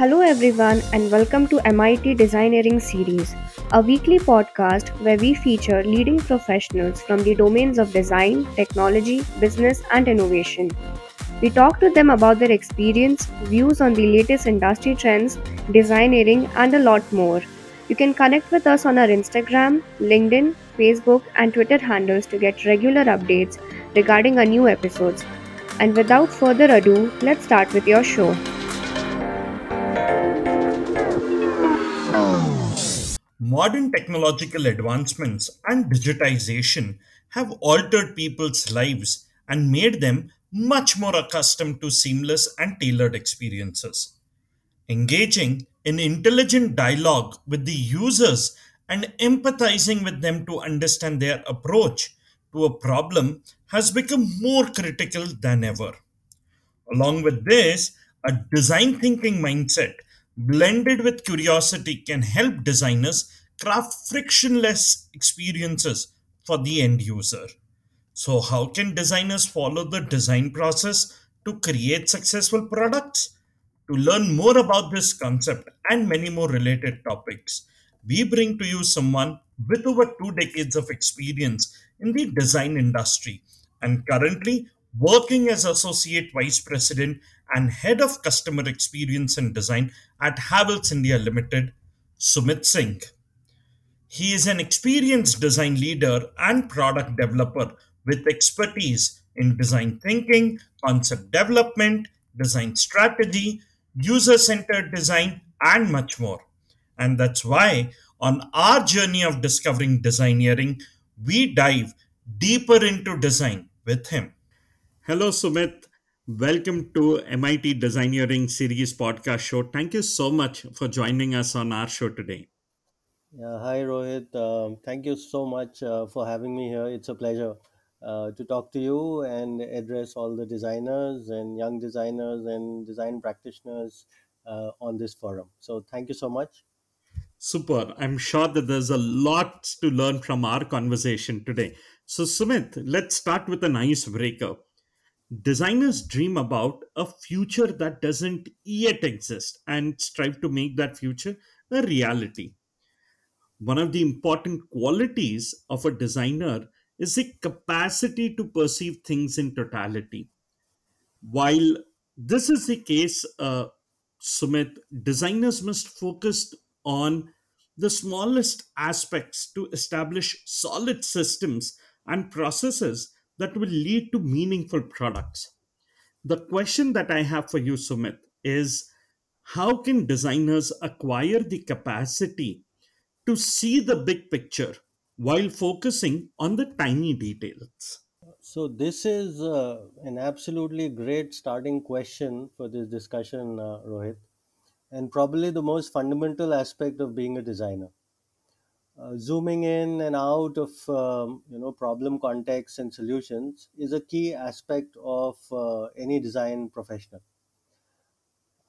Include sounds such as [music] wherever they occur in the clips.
Hello, everyone, and welcome to MIT Designeering Series, a weekly podcast where we feature leading professionals from the domains of design, technology, business, and innovation. We talk to them about their experience, views on the latest industry trends, designeering, and a lot more. You can connect with us on our Instagram, LinkedIn, Facebook, and Twitter handles to get regular updates regarding our new episodes. And without further ado, let's start with your show. Modern technological advancements and digitization have altered people's lives and made them much more accustomed to seamless and tailored experiences. Engaging in intelligent dialogue with the users and empathizing with them to understand their approach to a problem has become more critical than ever. Along with this, a design thinking mindset blended with curiosity can help designers craft frictionless experiences for the end user. So, how can designers follow the design process to create successful products? To learn more about this concept and many more related topics, we bring to you someone with over two decades of experience in the design industry and currently working as Associate Vice President and Head of Customer Experience and Design at Havells India Limited, Sumit Singh. He is an experienced design leader and product developer with expertise in design thinking, concept development, design strategy, user centered design, and much more. And that's why, on our journey of discovering designeering, we dive deeper into design with him. Hello, Sumit. Welcome to MIT Designeering Series podcast show. Thank you so much for joining us on our show today. Yeah, hi Rohit. Um, thank you so much uh, for having me here. It's a pleasure uh, to talk to you and address all the designers and young designers and design practitioners uh, on this forum. So, thank you so much. Super. I'm sure that there's a lot to learn from our conversation today. So, Sumit, let's start with a an icebreaker. Designers dream about a future that doesn't yet exist and strive to make that future a reality. One of the important qualities of a designer is the capacity to perceive things in totality. While this is the case, uh, Sumit, designers must focus on the smallest aspects to establish solid systems and processes that will lead to meaningful products. The question that I have for you, Sumit, is how can designers acquire the capacity to see the big picture while focusing on the tiny details? So, this is uh, an absolutely great starting question for this discussion, uh, Rohit, and probably the most fundamental aspect of being a designer. Uh, zooming in and out of um, you know problem contexts and solutions is a key aspect of uh, any design professional.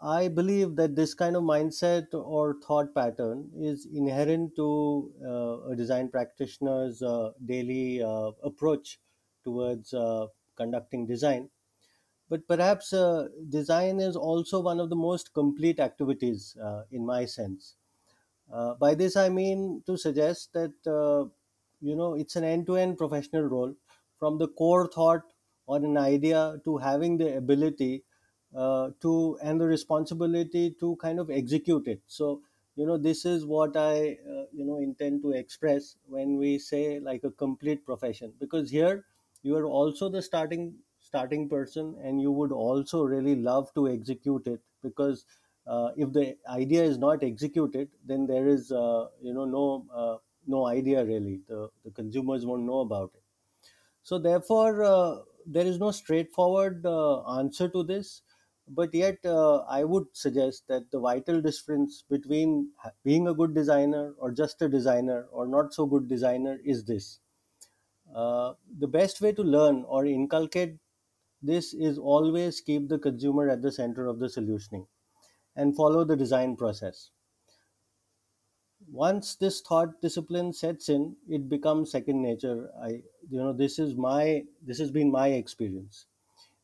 I believe that this kind of mindset or thought pattern is inherent to uh, a design practitioner's uh, daily uh, approach towards uh, conducting design. But perhaps uh, design is also one of the most complete activities uh, in my sense uh, by this, I mean to suggest that uh, you know it's an end-to-end professional role, from the core thought or an idea to having the ability uh, to and the responsibility to kind of execute it. So you know this is what I uh, you know intend to express when we say like a complete profession, because here you are also the starting starting person, and you would also really love to execute it because if the idea is not executed then there is uh, you know no uh, no idea really. The, the consumers won't know about it. So therefore uh, there is no straightforward uh, answer to this. But yet uh, i would suggest that the vital difference between being a good designer or just a designer or not so good designer is this. Uh, the best way to learn or inculcate this is always keep the consumer at the center of the solutioning and follow the design process. Once this thought discipline sets in, it becomes second nature. I, you know, this is my, this has been my experience.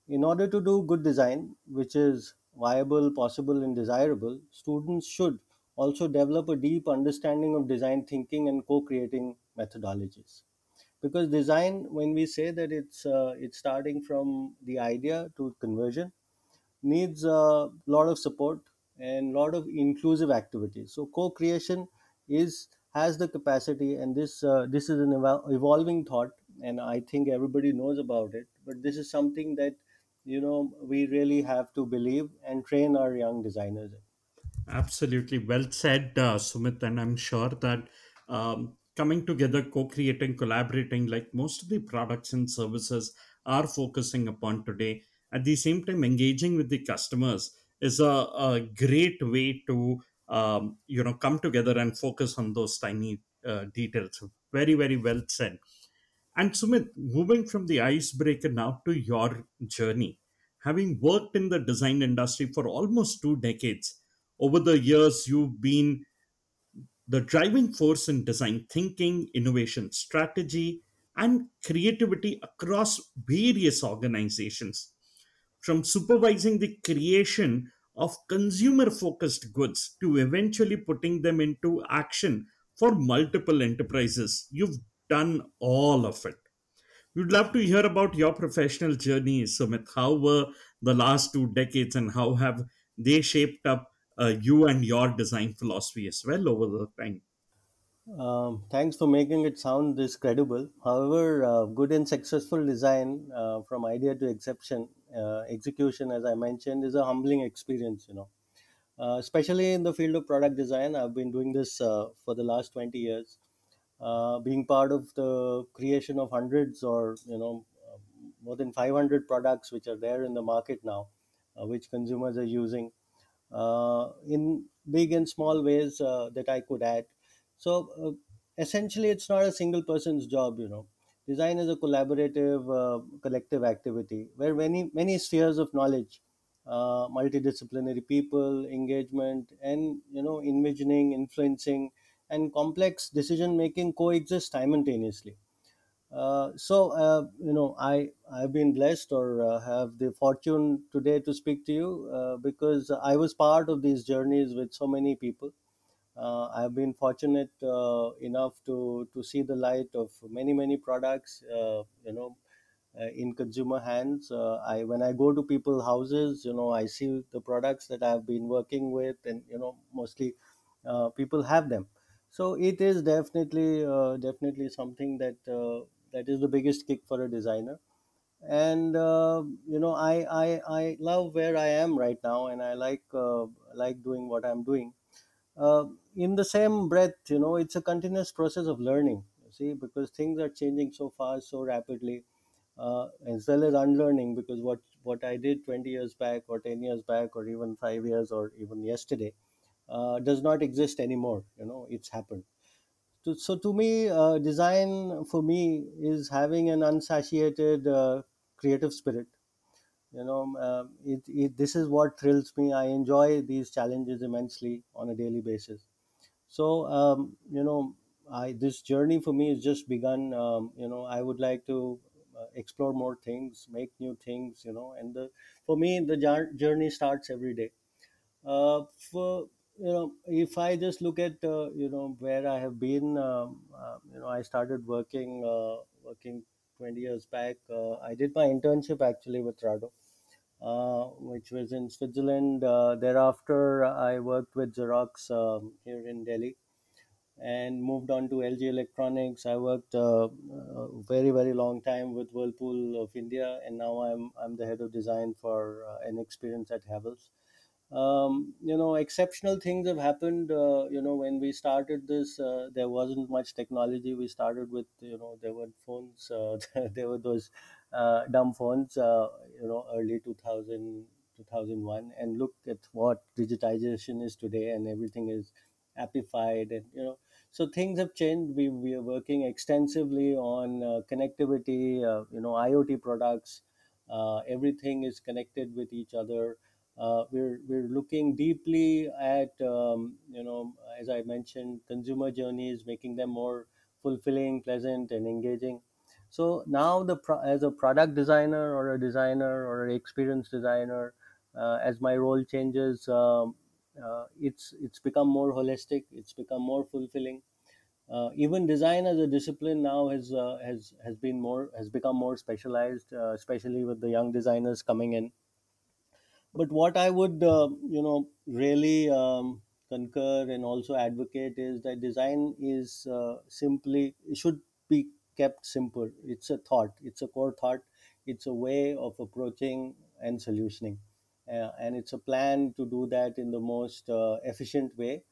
In order to do good design, which is viable, possible, and desirable, students should also develop a deep understanding of design thinking and co-creating methodologies. Because design, when we say that it's uh, it's starting from the idea to conversion, needs a lot of support and lot of inclusive activities. So co-creation is has the capacity, and this uh, this is an evol- evolving thought, and I think everybody knows about it. But this is something that you know we really have to believe and train our young designers in. Absolutely. Well said, uh, Sumit. And I'm sure that um, coming together, co creating, collaborating, like most of the products and services are focusing upon today, at the same time, engaging with the customers is a, a great way to um, you know come together and focus on those tiny uh, details very very well said and Sumit, moving from the icebreaker now to your journey, having worked in the design industry for almost two decades, over the years you've been the driving force in design thinking, innovation strategy, and creativity across various organizations. From supervising the creation of consumer focused goods to eventually putting them into action for multiple enterprises, you've done all of it. We'd love to hear about your professional journey, Sumit. How were the last two decades and how have they shaped up uh, you and your design philosophy as well over the time? Um, thanks for making it sound this credible. However, uh, good and successful design, uh, from idea to exception, uh, execution, as I mentioned, is a humbling experience. You know, uh, especially in the field of product design. I've been doing this uh, for the last 20 years, uh, being part of the creation of hundreds or you know more than 500 products which are there in the market now, uh, which consumers are using uh, in big and small ways uh, that I could add. So uh, essentially, it's not a single person's job. You know, design is a collaborative, uh, collective activity where many many spheres of knowledge, uh, multidisciplinary people, engagement, and you know, envisioning, influencing, and complex decision making coexist simultaneously. Uh, so uh, you know, I I've been blessed or uh, have the fortune today to speak to you because I was part of these journeys with so many people. Uh, I've been fortunate uh, enough to to see the light of many many products. Uh, you know, uh, in consumer hands. Uh, I when I go to people's houses, you know, I see the products that I've been working with, and you know, mostly uh, people have them. So it is definitely definitely something that that is the biggest kick for a designer. And you know, I, I I love where I am right now, and I like like doing what I'm doing uh, in the same breath you know it's a continuous process of learning see because things are changing so fast so rapidly uh, as well as unlearning because what what i did 20 years back or 10 years back or even 5 years or even yesterday uh, does not exist anymore you know it's happened. So, so to me uh, design for me is having an unsatiated uh, creative spirit you know uh, it, it this is what thrills me. I enjoy these challenges immensely on a daily basis so um, you know i this journey for me has just begun um, you know i would like to uh, explore more things make new things you know and the for me the jour- journey starts every day. Uh, for you know if i just look at uh, you know where i have been um, uh, you know i started working uh, working 20 years back. Uh, i did my internship actually with rado which was in Switzerland. Uh, thereafter, I worked with Xerox um, here in Delhi and moved on to LG Electronics. I worked uh, a very very long time with Whirlpool of India, and now I'm I'm the head of design for uh, an experience at Havells. Um, you know, exceptional things have happened. Uh, you know, when we started this, uh, there wasn't much technology. We started with you know there were phones. Uh, [laughs] there were those uh, dumb phones. Uh, you know, early 2000, 2001, and look at what digitization is today, and everything is appified and you know so things have changed. We, we are working extensively on uh, connectivity uh, you know iot products. Uh, everything is connected with each other. Uh, we're we're looking deeply at um, you know as i mentioned consumer journeys making them more fulfilling pleasant and engaging so now the as a product designer or a designer or an experienced designer uh, as my role changes um, uh, it's it's become more holistic it's become more fulfilling. Uh, even design as a discipline now has uh, has has been more has become more specialized uh, especially with the young designers coming in. But what I would, uh, you know, really um, concur and also advocate is that design is simply should be kept simple. It's a thought. It's a core thought. It's a way of approaching and solutioning, uh, and it's a plan to do that in the most uh, efficient way,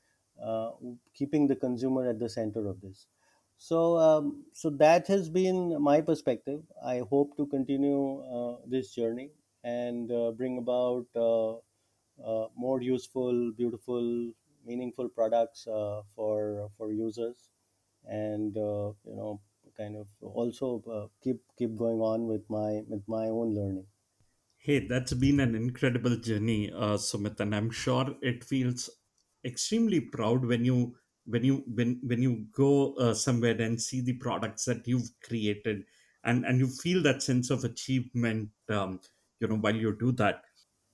uh, keeping the consumer at the center of this. So, um, so that has been my perspective. I hope to continue uh, this journey and uh, bring about uh, more useful, beautiful, meaningful products for for users, and you know, kind of also uh, keep keep going on with my with my own learning. Hey, that's been an incredible journey, uh, Sumit, and I'm sure it feels extremely proud when you when you when when you go uh, somewhere and see the products that you've created, and and you feel that sense of achievement, um, you know, while you do that.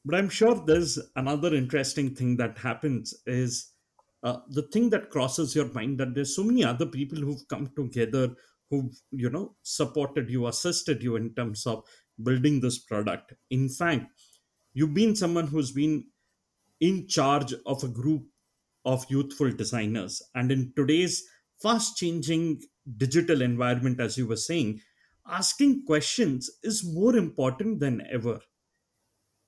But I'm sure there's another interesting thing that happens is uh, the thing that crosses your mind that there's so many other people who've come together who've you know supported you assisted you in terms of building this product. In fact you've been someone who's been in charge of a group of youthful designers. And in today's fast changing digital environment as you were saying asking questions is more important than ever.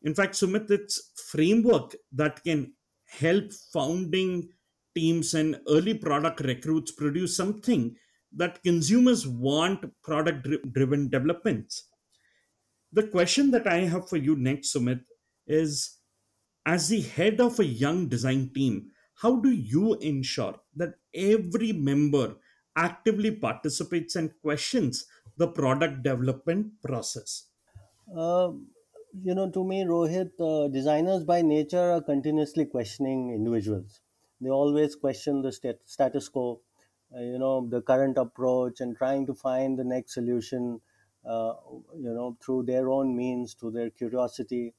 In fact, Sumit, it's framework that can help founding teams and early product recruits produce something that consumers want product driven developments. The question that I have for you next, Sumit, is as the head of a young design team, how do you ensure that every member actively participates and questions the product development process? Uh, you know, to me, Rohit, uh, designers by nature are continuously questioning individuals. They always question the stat- status quo, uh, you know, the current approach, and trying to find the next solution, uh, you know, through their own means, through their curiosity.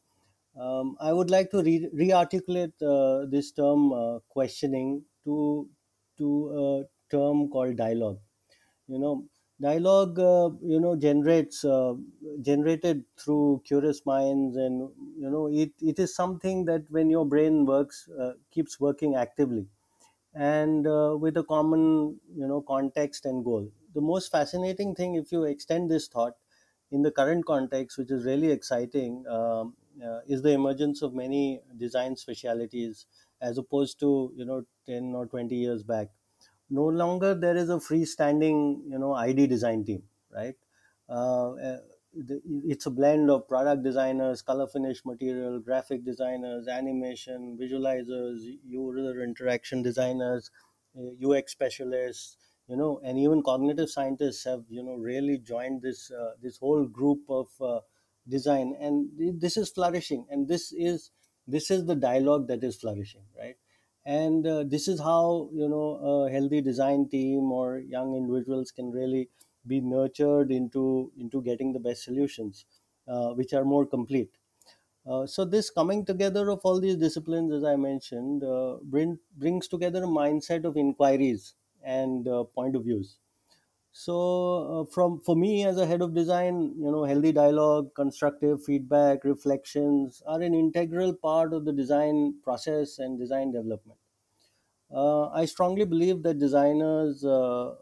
Um, I would like to re- re-articulate uh, this term uh, questioning to to a term called dialogue you know dialogue uh, you know generates uh, generated through curious minds and you know it, it is something that when your brain works keeps working actively and uh, with a common you know context and goal. The most fascinating thing if you extend this thought in the current context which is really exciting um, uh, is the emergence of many design specialities as opposed to you know 10 or 20 years back. No longer there is a freestanding you know id design team right? Uh, uh, it's a blend of product designers color finish material graphic designers animation visualizers user interaction designers uh, ux specialists you know and even cognitive scientists have you know really joined this uh, this whole group of uh, design. And this is flourishing. And this is this is the dialogue that is flourishing right? And uh, this is how you know a healthy design team or young individuals can really be nurtured into into getting the best solutions uh, which are more complete. Uh, so this coming together of all these disciplines as i mentioned uh, bring, brings together a mindset of inquiries and uh, point of views. So uh, from for me as a head of design you know healthy dialogue constructive feedback reflections are an integral part of the design process and design development. Uh, I strongly believe that designers, uh,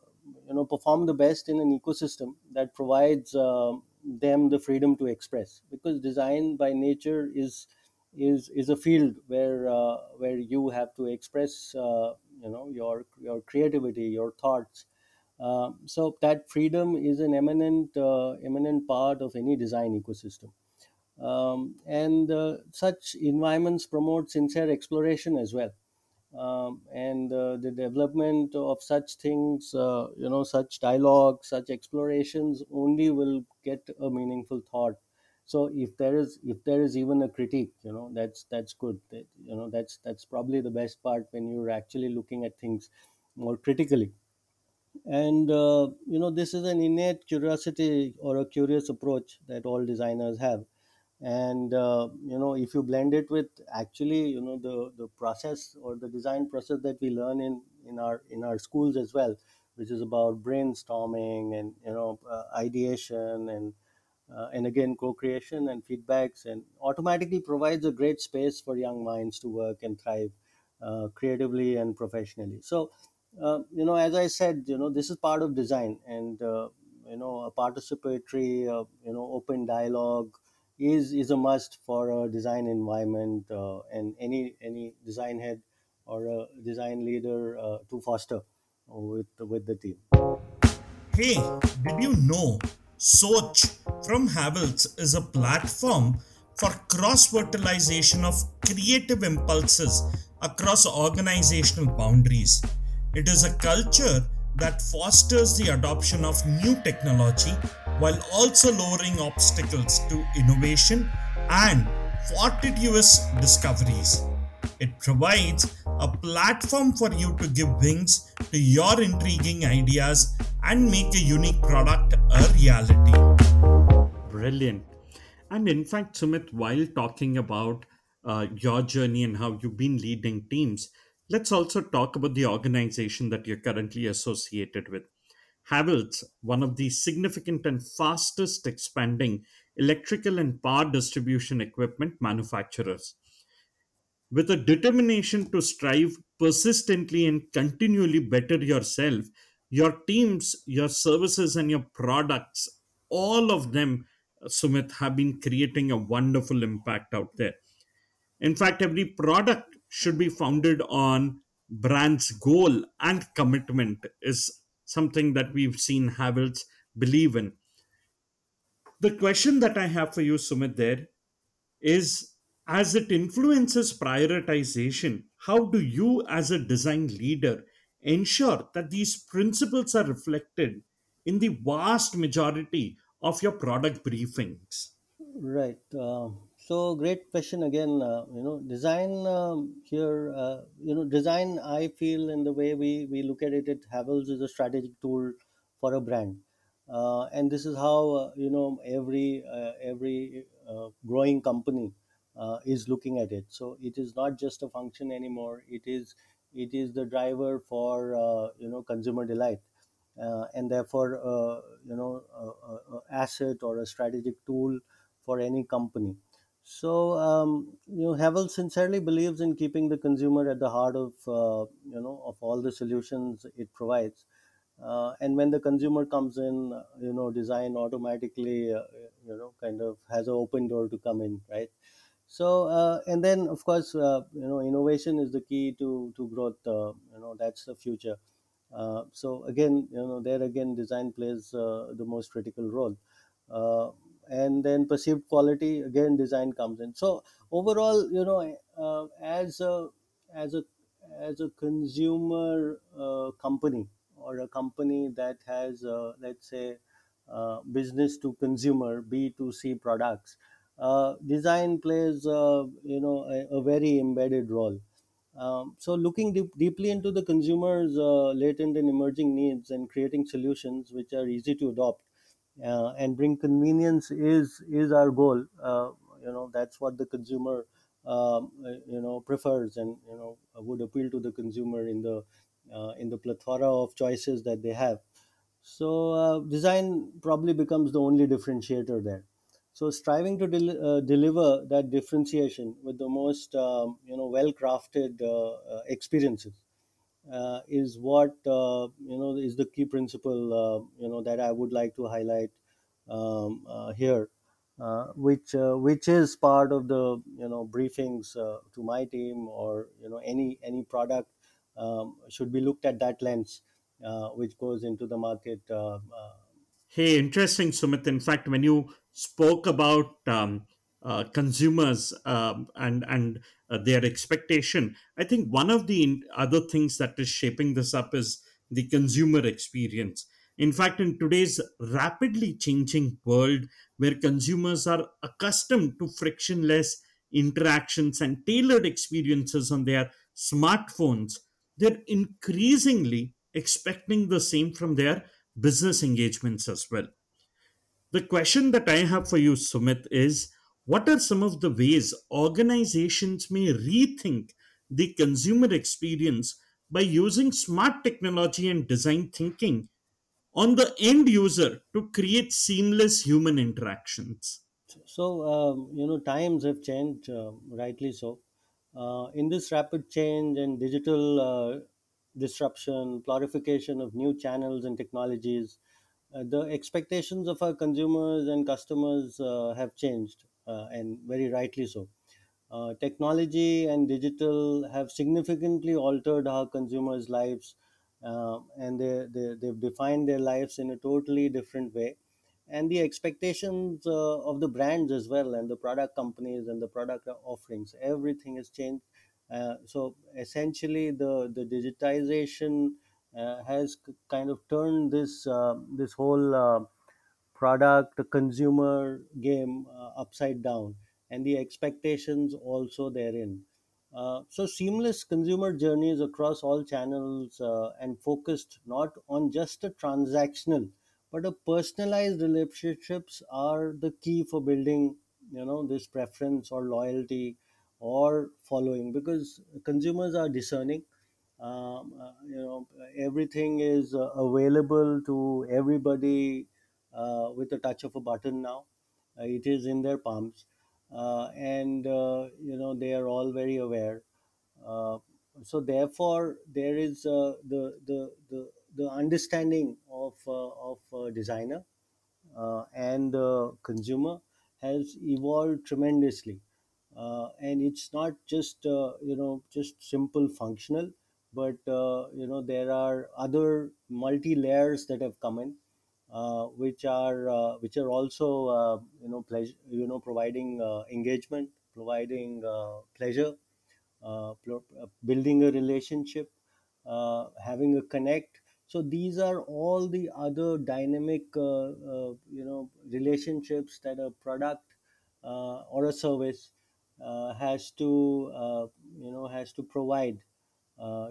you know, perform the best in an ecosystem that provides uh, them the freedom to express. Because design, by nature, is is is a field where uh, where you have to express, uh, you know, your your creativity, your thoughts. Uh, so that freedom is an eminent eminent part of any design ecosystem. Um, and such environments promote sincere exploration as well um, and uh, the development of such things uh, you know such dialogue such explorations only will get a meaningful thought. So if there is if there is even a critique you know that's that's good. That, you know that's that's probably the best part when you're actually looking at things more critically. And uh, you know this is an innate curiosity or a curious approach that all designers have and uh, you know if you blend it with actually you know the the process or the design process that we learn in in our in our schools as well which is about brainstorming and you know uh, ideation and uh, and again co-creation and feedbacks and automatically provides a great space for young minds to work and thrive uh, creatively and professionally. So uh, you know as i said you know this is part of design and uh, you know a participatory uh, you know open dialogue is is a must for a design environment uh, and any any design head or a design leader uh, to foster with with the team Hey, did you know Soch from Havells is a platform for cross fertilization of creative impulses across organizational boundaries? It is a culture that fosters the adoption of new technology while also lowering obstacles to innovation and fortuitous discoveries. It provides a platform for you to give wings to your intriguing ideas and make a unique product a reality. Brilliant. And in fact, Sumit, while talking about uh, your journey and how you've been leading teams, let's also talk about the organization that you're currently associated with. Havells, one of the significant and fastest expanding electrical and power distribution equipment manufacturers. With a determination to strive persistently and continually better yourself, your teams, your services, and your products, all of them, Sumit, have been creating a wonderful impact out there. In fact, every product should be founded on brand's goal and commitment, is something that we've seen Havells believe in. The question that I have for you, Sumit, there is as it influences prioritization, how do you, as a design leader, ensure that these principles are reflected in the vast majority of your product briefings? Right. Uh, so great question again. Uh, you know, design um, here. Uh, you know, design. I feel in the way we we look at it, it Havells is a strategic tool for a brand, uh, and this is how uh, you know every uh, every uh, growing company uh, is looking at it. So it is not just a function anymore. It is it is the driver for uh, you know consumer delight uh, and therefore uh, you know a, a asset or a strategic tool for any company so um, you know Havells sincerely believes in keeping the consumer at the heart of uh, you know of all the solutions it provides. Uh, and when the consumer comes in you know design automatically uh, you know kind of has an open door to come in right? So uh, and then of course uh, you know innovation is the key to to growth uh, you know that's the future. Uh, so again you know there again design plays uh, the most critical role. Uh, and then perceived quality again design comes in. So overall you know uh, as a as a as a consumer uh, company or a company that has uh, let's say uh, business to consumer b2c products uh, design plays uh, you know a, a very embedded role. Um, so, looking deep, deeply into the consumer's latent and emerging needs and creating solutions which are easy to adopt and bring convenience is is our goal. Uh, you know, that's what the consumer um, uh, you know prefers, and you know would appeal to the consumer in the uh, in the plethora of choices that they have. So uh, design probably becomes the only differentiator there. So striving to del- uh, deliver that differentiation with the most um, you know well crafted uh, uh, experiences uh, is what uh, you know is the key principle uh, you know that I would like to highlight um, uh, here, uh, which which is part of the you know briefings to my team or you know any any product um, should be looked at that lens, which goes into the market. Hey, interesting, Sumit. In fact, when you spoke about um, uh, consumers um, and and uh, their expectation, I think one of the other things that is shaping this up is the consumer experience. In fact, in today's rapidly changing world, where consumers are accustomed to frictionless interactions and tailored experiences on their smartphones, they're increasingly expecting the same from their business engagements as well. The question that I have for you, Sumit, is What are some of the ways organizations may rethink the consumer experience by using smart technology and design thinking on the end user to create seamless human interactions? So, um, you know, times have changed, uh, rightly so. Uh, in this rapid change and digital uh, disruption, proliferation of new channels and technologies, uh, the expectations of our consumers and customers uh, have changed, uh, and very rightly so. Uh, technology and digital have significantly altered how consumers' lives, uh, and they, they, they've defined their lives in a totally different way and the expectations uh, of the brands as well and the product companies and the product offerings everything has changed uh, so essentially the the digitization uh, has k- kind of turned this uh, this whole product consumer game uh, upside down and the expectations also therein. Uh, so seamless consumer journeys across all channels uh, and focused not on just a transactional but a personalized relationships are the key for building you know this preference or loyalty or following because consumers are discerning. Um, uh, you know everything is uh, available to everybody uh, with a touch of a button now. Uh, it is in their palms. Uh, and uh, you know they are all very aware. Uh, so therefore there is the, the the the understanding of of designer and the consumer has evolved tremendously. Uh, and it's not just uh, you know just simple functional but uh, you know there are other multi layers that have come in which are uh, which are also uh, you know pleasure you know providing uh, engagement providing uh, pleasure uh, pl- uh, building a relationship, uh, having a connect. So these are all the other dynamic, uh, uh, you know, relationships that a product uh, or a service uh, has to, uh, you know, has to provide uh,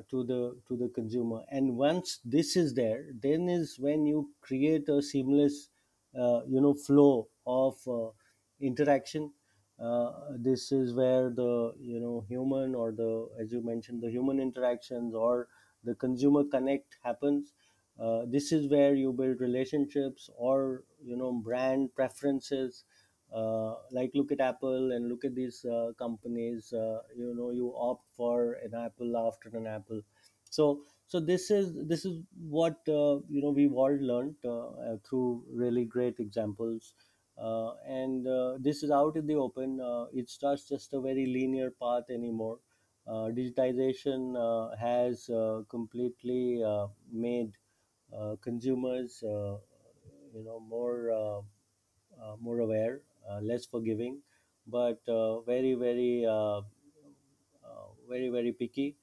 to the to the consumer. And once this is there, then is when you create a seamless, uh, you know, flow of uh, interaction. Uh, this is where the you know human or the as you mentioned the human interactions or the consumer connect happens. Uh, this is where you build relationships or you know brand preferences. uh, like look at apple and look at these uh, companies uh, you know you opt for an apple after an apple. So so this is this is what uh, you know we've all learned uh, uh, through really great examples. Uh, and uh, this is out in the open. Uh, it's not just a very linear path anymore. Uh, digitization uh, has uh, completely uh, made uh, consumers uh, you know more uh, uh, more aware uh, less forgiving but uh, very very uh, uh, very very picky.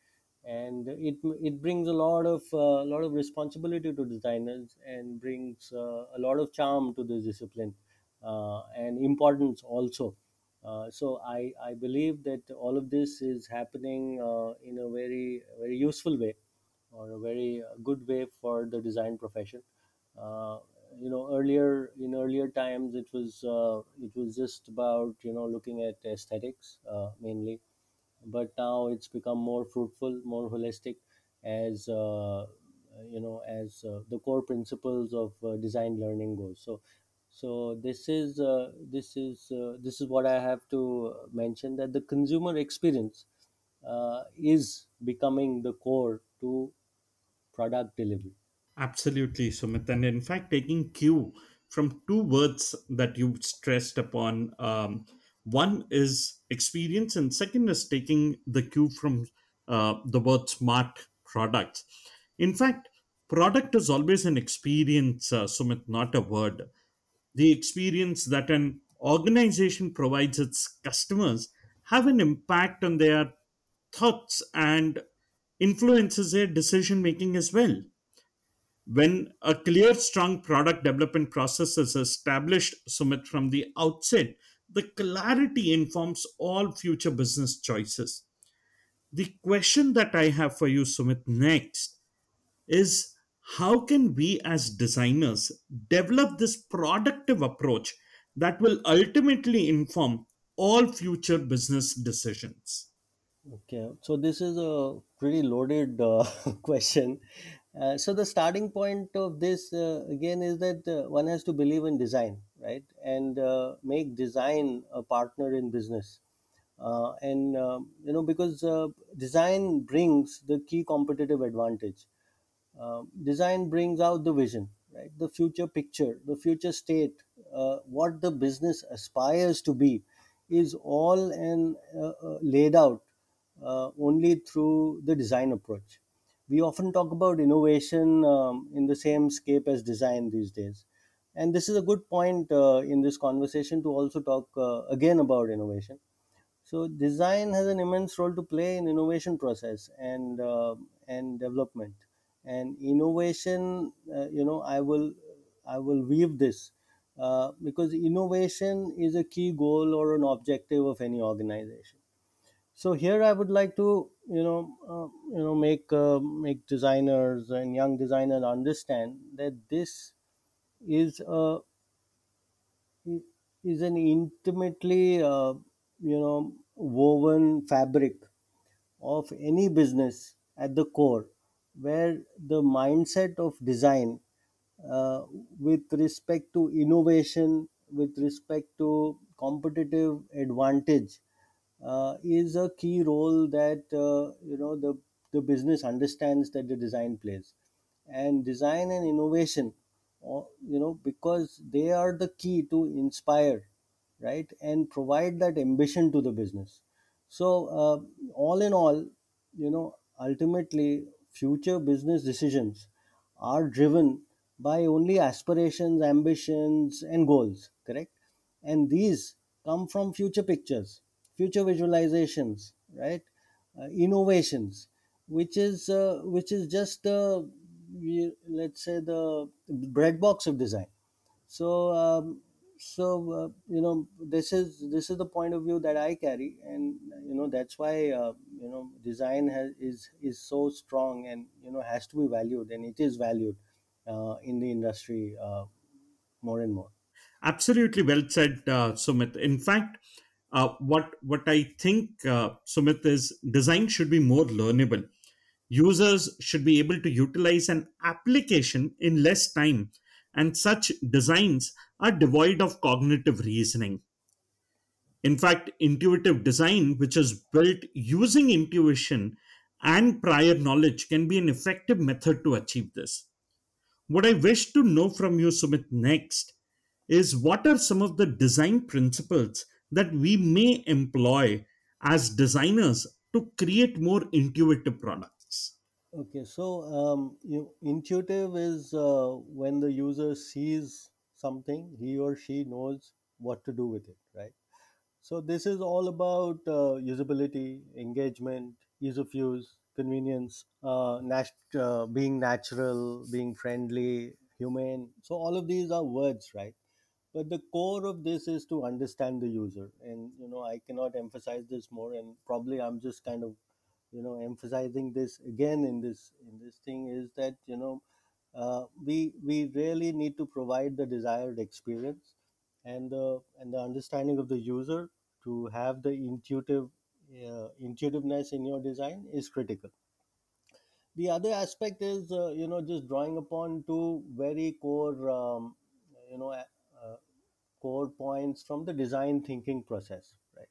And it it brings a lot of uh, lot of responsibility to designers and brings uh, a lot of charm to this discipline uh, and importance also. Uh, so I, I believe that all of this is happening uh, in a very very useful way or a very uh, good way for the design profession. Uh, you know earlier in earlier times it was uh, it was just about you know looking at aesthetics uh, mainly. But now it's become more fruitful more holistic as uh, you know as uh, the core principles of uh, design learning goes so so this is uh, this is uh, this is what i have to mention that the consumer experience uh, is becoming the core to product delivery Absolutely, Sumit. And in fact, taking cue from two words that you stressed upon um, one is experience, and second is taking the cue from uh, the word smart products. In fact, product is always an experience, uh, Sumit, not a word. The experience that an organization provides its customers have an impact on their thoughts and influences their decision making as well when a clear, strong product development process is established, Sumit, from the outset, the clarity informs all future business choices. The question that I have for you, Sumit, next is how can we as designers develop this productive approach that will ultimately inform all future business decisions Okay, so this is a pretty loaded uh, [laughs] question. Uh, so the starting point of this uh, again is that uh, one has to believe in design, right, and uh, make design a partner in business. Uh, and you know because design brings the key competitive advantage. Design brings out the vision right? The future picture the future state what the business aspires to be is all and laid out only through the design approach we often talk about innovation um, in the same scape as design these days and this is a good point uh, in this conversation to also talk uh, again about innovation so design has an immense role to play in innovation process and uh, and development. And innovation, uh, you know, I will I will weave this uh, because innovation is a key goal or an objective of any organization. So here I would like to you know uh, you know make uh, make designers and young designers understand that this is a is an intimately uh, you know woven fabric of any business at the core where the mindset of design uh, with respect to innovation with respect to competitive advantage uh, is a key role that uh, you know the the business understands that the design plays. And design and innovation or, you know because they are the key to inspire right and provide that ambition to the business. So uh, all in all you know ultimately future business decisions are driven by only aspirations ambitions and goals correct? And these come from future pictures future visualizations right? Uh, innovations which is uh, which is just uh, we, let's say the bread box of design. So um, so uh, you know this is this is the point of view that i carry and you know that's why uh, you know design has is is so strong and you know has to be valued and it is valued uh, in the industry uh, more and more. Absolutely well said, uh, Sumit. In fact, uh, what what I think, uh, Sumit, is design should be more learnable. Users should be able to utilize an application in less time, and such designs are devoid of cognitive reasoning. In fact, intuitive design, which is built using intuition and prior knowledge, can be an effective method to achieve this. What I wish to know from you, Sumit, next is what are some of the design principles that we may employ as designers to create more intuitive products? Okay, so um, you, intuitive is uh, when the user sees something, he or she knows what to do with it, right? So this is all about uh, usability, engagement, ease of use, convenience, uh, nat- uh, being natural, being friendly, humane. So all of these are words, right? But the core of this is to understand the user, and you know I cannot emphasize this more. And probably I'm just kind of you know emphasizing this again in this in this thing is that you know uh, we we really need to provide the desired experience and the and the understanding of the user to have the intuitive uh, intuitiveness in your design is critical the other aspect is uh, you know just drawing upon two very core um, you know core points from the design thinking process right?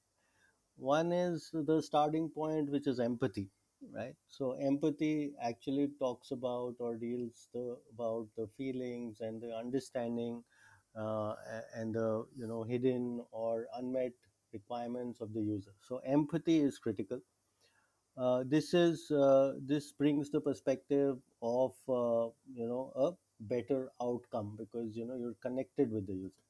One is the starting point which is empathy right? So empathy actually talks about or deals the about the feelings and the understanding uh, and the you know hidden or unmet requirements of the user. So empathy is critical. Uh, this is uh, this brings the perspective of uh, you know a better outcome because you know you're connected with the user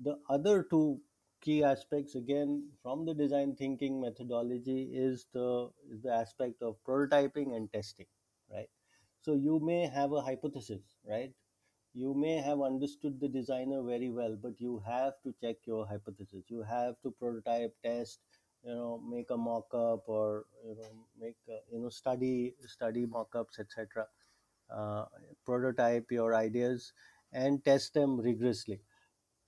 the other two key aspects again from the design thinking methodology is the is the aspect of prototyping and testing right? So you may have a hypothesis right? You may have understood the designer very well but you have to check your hypothesis. You have to prototype test you know make a mock-up or you know make a, you know study study mock-ups etc uh, prototype your ideas and test them rigorously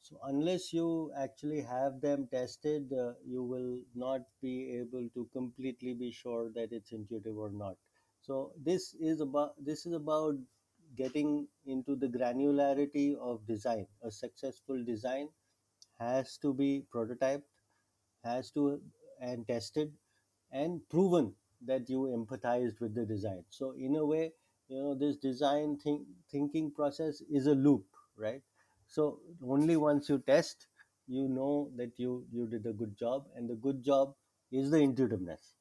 so unless you actually have them tested uh, you will not be able to completely be sure that it's intuitive or not. So this is about this is about getting into the granularity of design. A successful design has to be prototyped has to and tested and proven that you empathized with the design. So in a way you know this design think, thinking process is a loop right so only once you test you know that you you did a good job and the good job is the intuitiveness.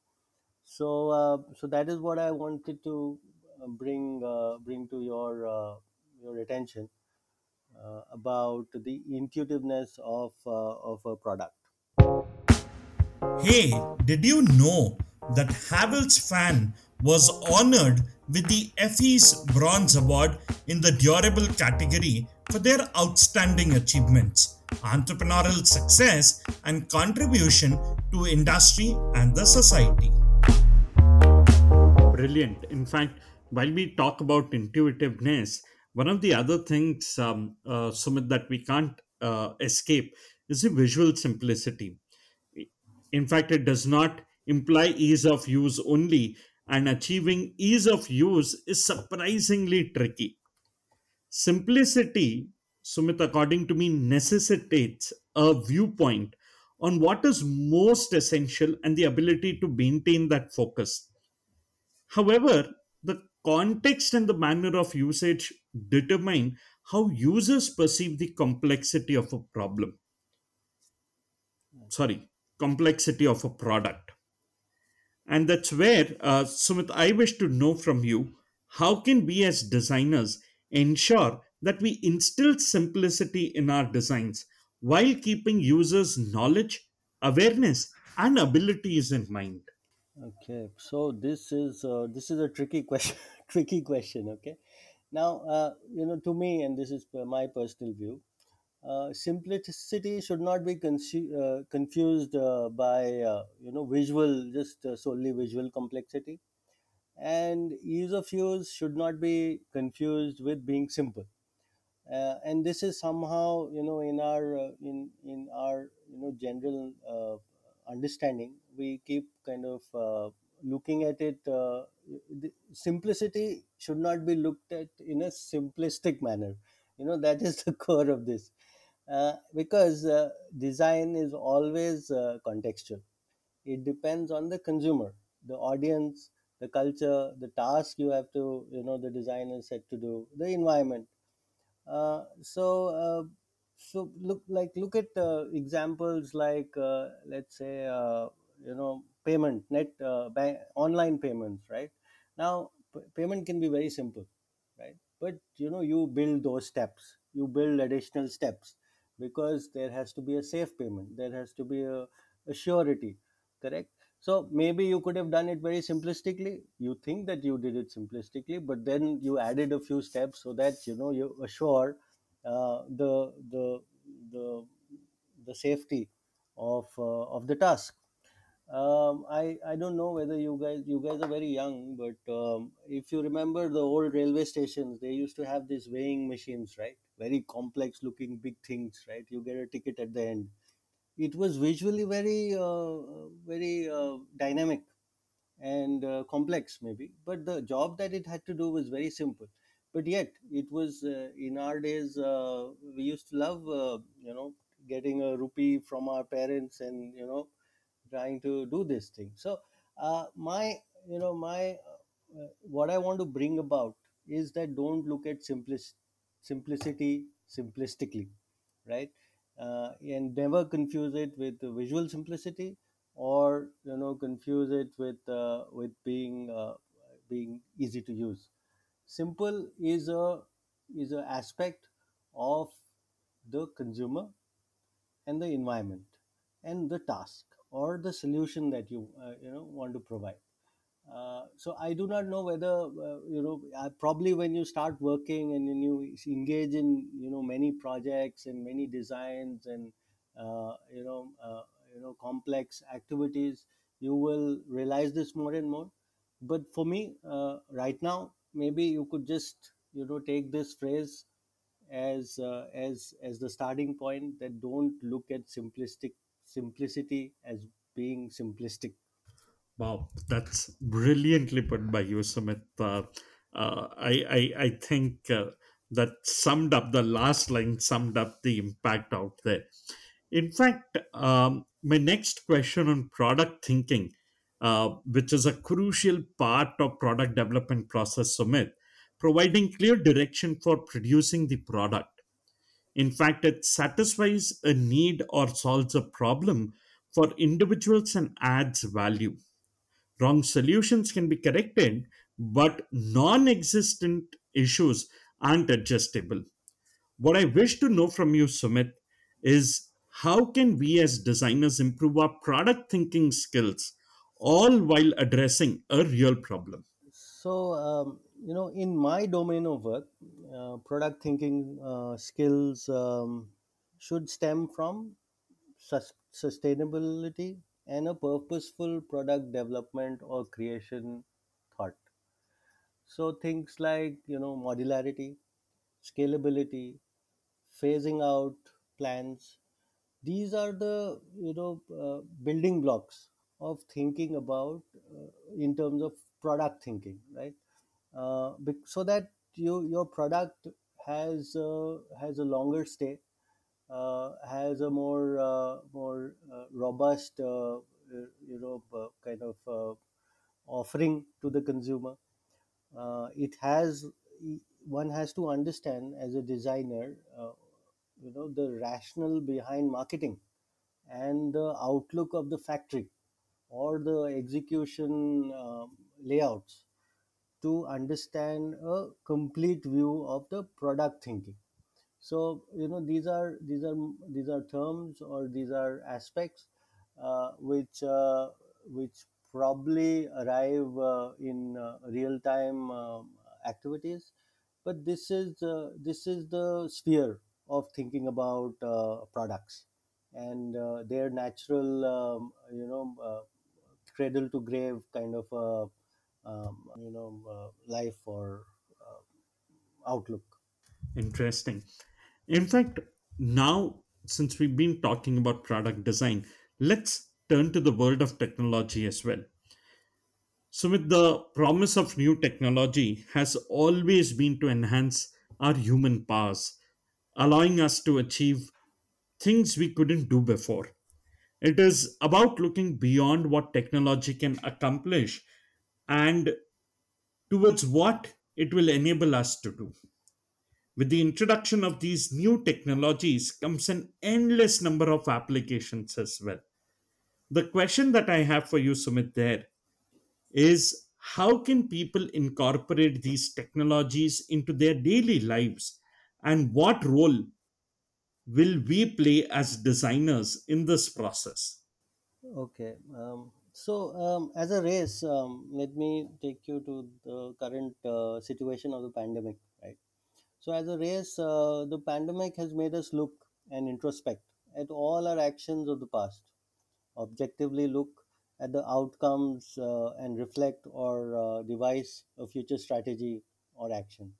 So uh, so that is what i wanted to uh, bring uh, bring to your uh, your attention uh, about the intuitiveness of uh, of a product. Hey, did you know that Havells fan was honored with the Effie's Bronze Award in the Durable category for their outstanding achievements, entrepreneurial success, and contribution to industry and the society? Brilliant. In fact, while we talk about intuitiveness, one of the other things, um, uh, Sumit, that we can't uh, escape is the visual simplicity. In fact, it does not imply ease of use only, and achieving ease of use is surprisingly tricky. Simplicity, Sumit, according to me, necessitates a viewpoint on what is most essential and the ability to maintain that focus. However, the context and the manner of usage determine how users perceive the complexity of a problem. Sorry, complexity of a product. And that's where, uh, Sumit, I wish to know from you how can we as designers ensure that we instill simplicity in our designs while keeping users' knowledge, awareness, and abilities in mind? Okay, so this is uh, this is a tricky [laughs] question. tricky question. Okay, now uh, you know to me, and this is my personal view. Uh, simplicity should not be uh, confused uh, by uh, you know visual, just uh, solely visual complexity, and ease of use should not be confused with being simple. And this is somehow you know in our in in our you know general understanding we keep kind of looking at it simplicity should not be looked at in a simplistic manner. You know that is [laughs] the core of this uh, because uh, design is always uh, contextual. It depends on the consumer the audience the culture the task you have to you know the designer set to do the environment. Uh, so uh, so look like look at uh, examples like uh, let's say uh, you know payment net uh, bank, online payments right? Now p- payment can be very simple right? But you know you build those steps. You build additional steps because there has to be a safe payment there has to be a, a surety correct? So maybe you could have done it very simplistically. You think that you did it simplistically but then you added a few steps so that you know you assure uh, the the the the safety of uh, of the task. Um, I I don't know whether you guys you guys are very young, but um, if you remember the old railway stations, they used to have these weighing machines, right? Very complex looking big things, right? You get a ticket at the end. It was visually very uh, very uh, dynamic and uh, complex, maybe, but the job that it had to do was very simple. But yet, it was uh, in our days uh, we used to love uh, you know getting a rupee from our parents and you know trying to do this thing so my you know my what i want to bring about is that don't look at simplis- simplicity simplistically right? Uh, and never confuse it with visual simplicity or you know confuse it with uh, with being uh, being easy to use. Simple is a is a aspect of the consumer and the environment and the task or the solution that you uh, you know want to provide uh, so i do not know whether uh, you know uh, probably when you start working and when you engage in you know many projects and many designs and uh, you know uh, you know complex activities you will realize this more and more. But for me right now maybe you could just you know take this phrase as as as the starting point that don't look at simplistic simplicity as being simplistic Wow, that's brilliantly put by you, Sumit. Uh, uh, I, I, I think uh, that summed up the last line, summed up the impact out there. In fact, um, my next question on product thinking, uh, which is a crucial part of product development process, Sumit, providing clear direction for producing the product. In fact, it satisfies a need or solves a problem for individuals and adds value Wrong solutions can be corrected, but non existent issues aren't adjustable. What I wish to know from you, Sumit, is how can we as designers improve our product thinking skills all while addressing a real problem? so um, you know in my domain of work uh, product thinking uh, skills um, should stem from sus- sustainability and a purposeful product development or creation thought. So things like you know modularity scalability phasing out plans these are the you know uh, building blocks of thinking about uh, in terms of product thinking right? Uh, so that you your product has uh, has a longer stay has a more uh, more uh, robust uh, uh, you know uh, kind of uh, offering to the consumer. Uh, it has one has to understand as a designer uh, you know the rationale behind marketing and the outlook of the factory or the execution um, layouts to understand a complete view of the product thinking so you know these are these are these are terms or these are aspects uh, which uh, which probably arrive uh, in uh, real time um, activities but this is uh, this is the sphere of thinking about uh, products and uh, their natural um, you know uh, cradle to grave kind of uh, um, you know uh, life or uh, outlook Interesting. In fact, now, since we've been talking about product design, let's turn to the world of technology as well. So, with the promise of new technology, has always been to enhance our human powers, allowing us to achieve things we couldn't do before. It is about looking beyond what technology can accomplish and towards what it will enable us to do. With the introduction of these new technologies comes an endless number of applications as well. The question that I have for you, Sumit, there is how can people incorporate these technologies into their daily lives and what role will we play as designers in this process Okay. Um, so, um, as a race, um, let me take you to the current uh, situation of the pandemic? So, as a race, uh, the pandemic has made us look and introspect at all our actions of the past, objectively look at the outcomes uh, and reflect or uh, devise a future strategy or action.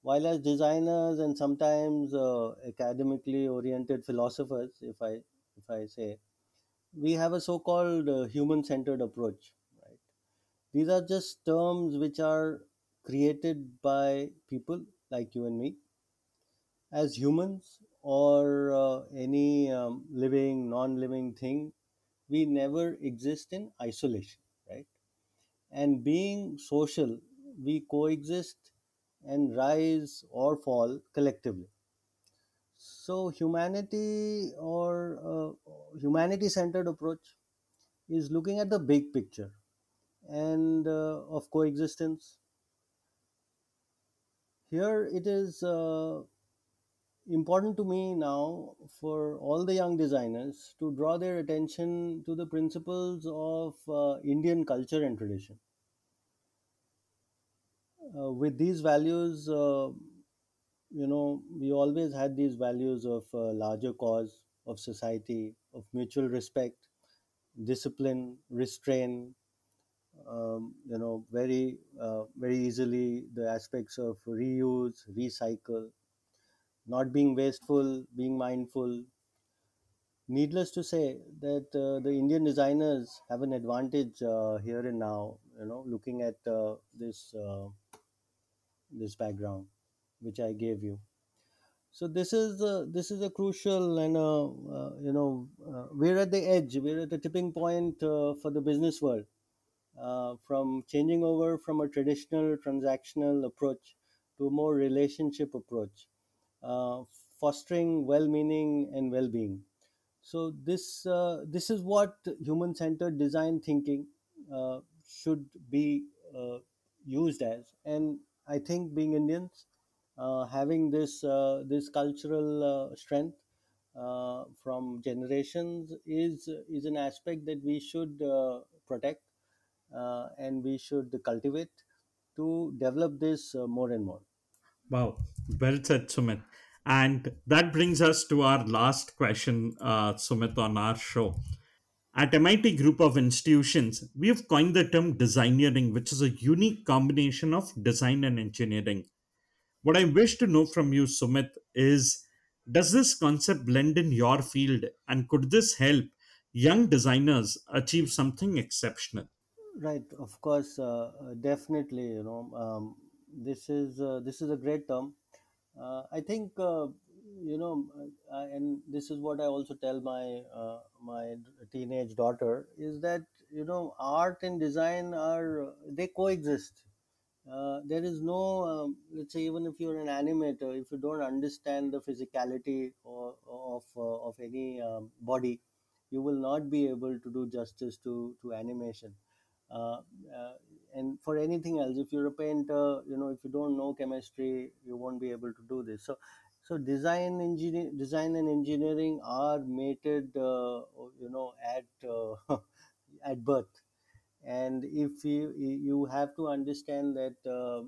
While as designers and sometimes uh, academically oriented philosophers, if I if I say, we have a so-called uh, human-centered approach right these are just terms which are created by people like you and me as humans or uh, any um, living non-living thing we never exist in isolation right and being social we coexist and rise or fall collectively so humanity or uh, humanity centered approach is looking at the big picture and uh, of coexistence. Here it is uh, important to me now for all the young designers to draw their attention to the principles of uh, Indian culture and tradition. Uh, with these values, uh, you know, we always had these values of uh, larger cause, of society, of mutual respect, discipline, restraint, um, you know very uh, very easily the aspects of reuse recycle not being wasteful, being mindful. Needless to say that uh, the Indian designers have an advantage uh, here and now. You know, looking at uh, this uh, this background which I gave you. So this is uh, this is a crucial and uh, uh, you know uh, we're at the edge. We're at the tipping point uh, for the business world uh, from changing over from a traditional transactional approach to a more relationship approach, uh, fostering well-meaning and well-being. So this uh, this is what human-centered design thinking uh, should be uh, used as, and I think being Indians, uh, having this uh, this cultural uh, strength uh, from generations is is an aspect that we should uh, protect and we should cultivate to develop this uh, more and more. Wow, well said, Sumit. And that brings us to our last question, uh, Sumit, on our show. At MIT Group of Institutions, we have coined the term designeering, which is a unique combination of design and engineering. What I wish to know from you, Sumit, is does this concept blend in your field and could this help young designers achieve something exceptional? Right, of course, uh, uh, definitely. You know, um, this is uh, this is a great term. Uh, I think uh, you know, uh, and this is what I also tell my uh, my teenage daughter is that you know, art and design are they coexist. Uh, there is no, um, let's say, even if you're an animator, if you don't understand the physicality or, of uh, of any um, body, you will not be able to do justice to to animation uh, uh, and for anything else if you're a painter you know if you don't know chemistry you won't be able to do this. So so design engineer design and engineering are mated uh, you know at uh, [laughs] at birth. And if you you have to understand that uh,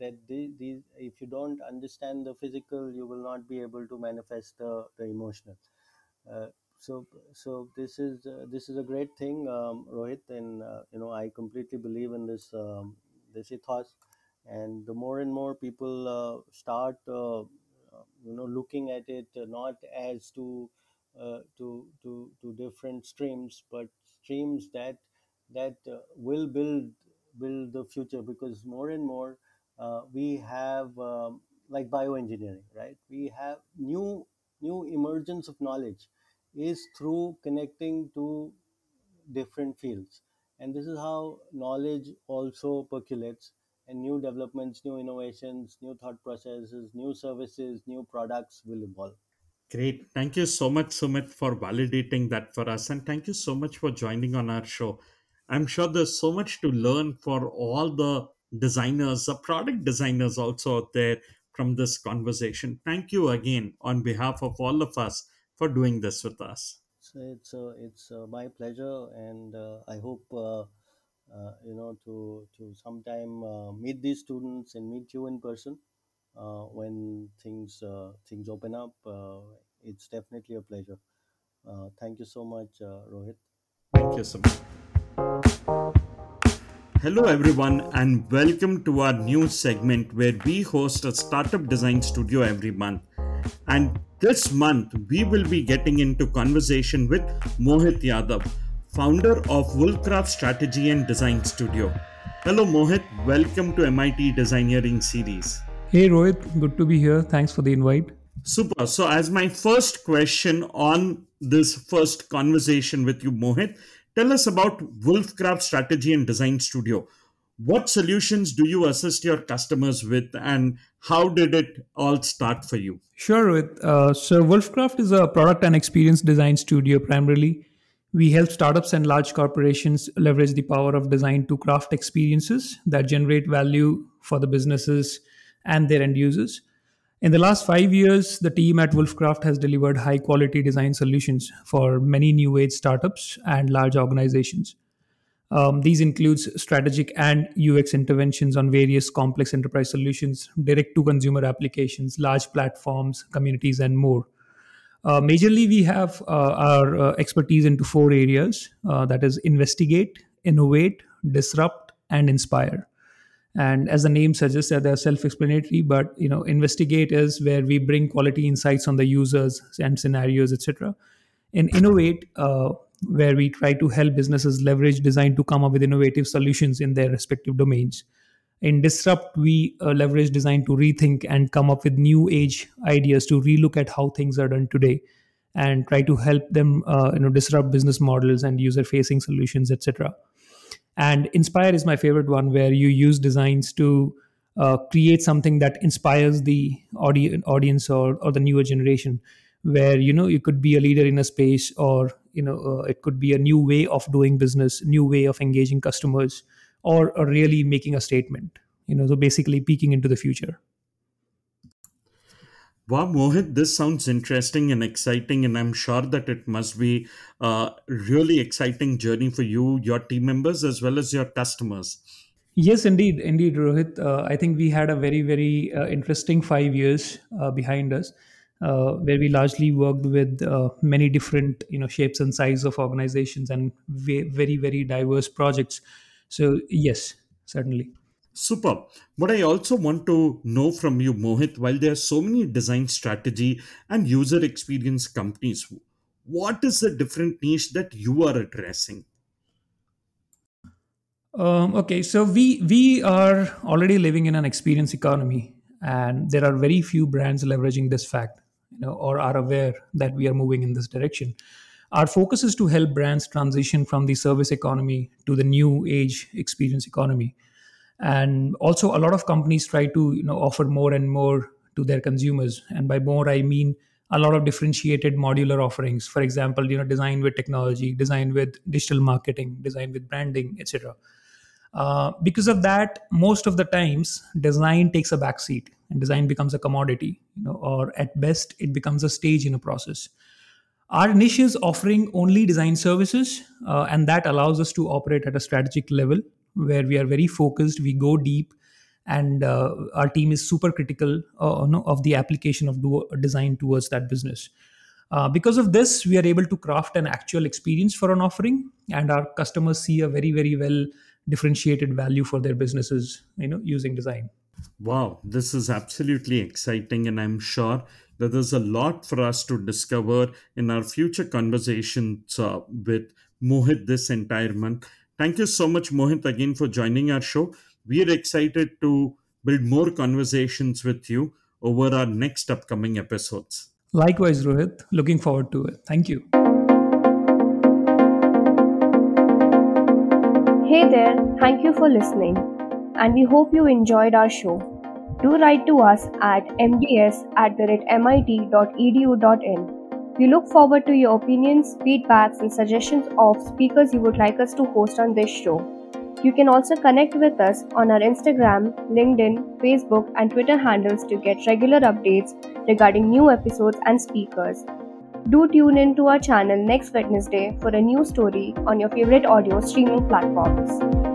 that the, these if you don't understand the physical you will not be able to manifest the, the emotional so so this is uh, this is a great thing um, rohit and uh, you know i completely believe in this um, this ethos. And the more and more people uh, start uh, uh, you know looking at it uh, not as to uh, to to to different streams but streams that that will build build the future. Because more and more we have um, like bioengineering right? We have new new emergence of knowledge is through connecting to different fields and this is how knowledge also percolates and new developments new innovations new thought processes new services new products will evolve Great. Thank you so much, Sumit, for validating that for us. And thank you so much for joining on our show. I'm sure there's so much to learn for all the designers, the product designers also out there from this conversation. Thank you again on behalf of all of us for doing this with us. so it's uh, it's uh, my pleasure and uh, i hope uh, uh, you know to to sometime uh, meet these students and meet you in person uh, when things uh, things open up uh, it's definitely a pleasure uh, thank you so much uh, rohit Thank you so much. Hello, everyone, and welcome to our new segment where we host a startup design studio every month. And this month, we will be getting into conversation with Mohit Yadav, founder of Wolfcraft Strategy and Design Studio. Hello, Mohit. Welcome to MIT Designeering Series. Hey Rohit, good to be here. Thanks for the invite. Super. So, as my first question on this first conversation with you, Mohit, tell us about Wolfcraft Strategy and Design Studio. What solutions do you assist your customers with, and how did it all start for you? Sure. Uh, so Wolfcraft is a product and experience design studio primarily. We help startups and large corporations leverage the power of design to craft experiences that generate value for the businesses and their end users. In the last five years, the team at Wolfcraft has delivered high quality design solutions for many new age startups and large organizations. Um, these includes strategic and UX interventions on various complex enterprise solutions, direct to consumer applications, large platforms, communities, and more. Uh, majorly, we have uh, our uh, expertise into four areas uh, that is, investigate, innovate, disrupt, and inspire. and as the name suggests that they're self-explanatory but you know investigate is where we bring quality insights on the users and scenarios etc and innovate uh, where we try to help businesses leverage design to come up with innovative solutions in their respective domains. In disrupt we uh, leverage design to rethink and come up with new age ideas to relook at how things are done today and try to help them uh, you know disrupt business models and user facing solutions etc and inspire is my favorite one where you use designs to uh, create something that inspires the audi- audience or, or the newer generation where you know you could be a leader in a space or you know uh, it could be a new way of doing business new way of engaging customers or, or really making a statement you know so basically peeking into the future Wow, Mohit, this sounds interesting and exciting, and I'm sure that it must be a really exciting journey for you, your team members, as well as your customers. Yes, indeed, indeed, Rohit. Uh, I think we had a very, very uh, interesting five years uh, behind us, uh, where we largely worked with uh, many different, you know, shapes and size of organizations and ve- very, very diverse projects. So yes, certainly. Super. What I also want to know from you, Mohit, while there are so many design strategy and user experience companies, what is the different niche that you are addressing? Um, okay, so we we are already living in an experience economy, and there are very few brands leveraging this fact, you know, or are aware that we are moving in this direction. Our focus is to help brands transition from the service economy to the new age experience economy. And also a lot of companies try to you know offer more and more to their consumers. And by more i mean a lot of differentiated modular offerings. For example you know design with technology design with digital marketing design with branding etc uh, because of that most of the times design takes a backseat and design becomes a commodity you know or at best it becomes a stage in a process our niche is offering only design services, uh, and that allows us to operate at a strategic level where we are very focused, we go deep, and uh, our team is super critical uh, no, of the application of design towards that business. Uh, because of this, we are able to craft an actual experience for an offering, and our customers see a very, very well differentiated value for their businesses, you know, using design. Wow, this is absolutely exciting, and I'm sure that there's a lot for us to discover in our future conversations uh, with Mohit this entire month. Thank you so much, Mohit, again for joining our show. We are excited to build more conversations with you over our next upcoming episodes. Likewise, Rohit, looking forward to it. Thank you. Hey there, thank you for listening, and we hope you enjoyed our show. Do write to us at mds at mit.edu.in. We look forward to your opinions, feedbacks, and suggestions of speakers you would like us to host on this show. You can also connect with us on our Instagram, LinkedIn, Facebook, and Twitter handles to get regular updates regarding new episodes and speakers. Do tune in to our channel next Wednesday for a new story on your favorite audio streaming platforms.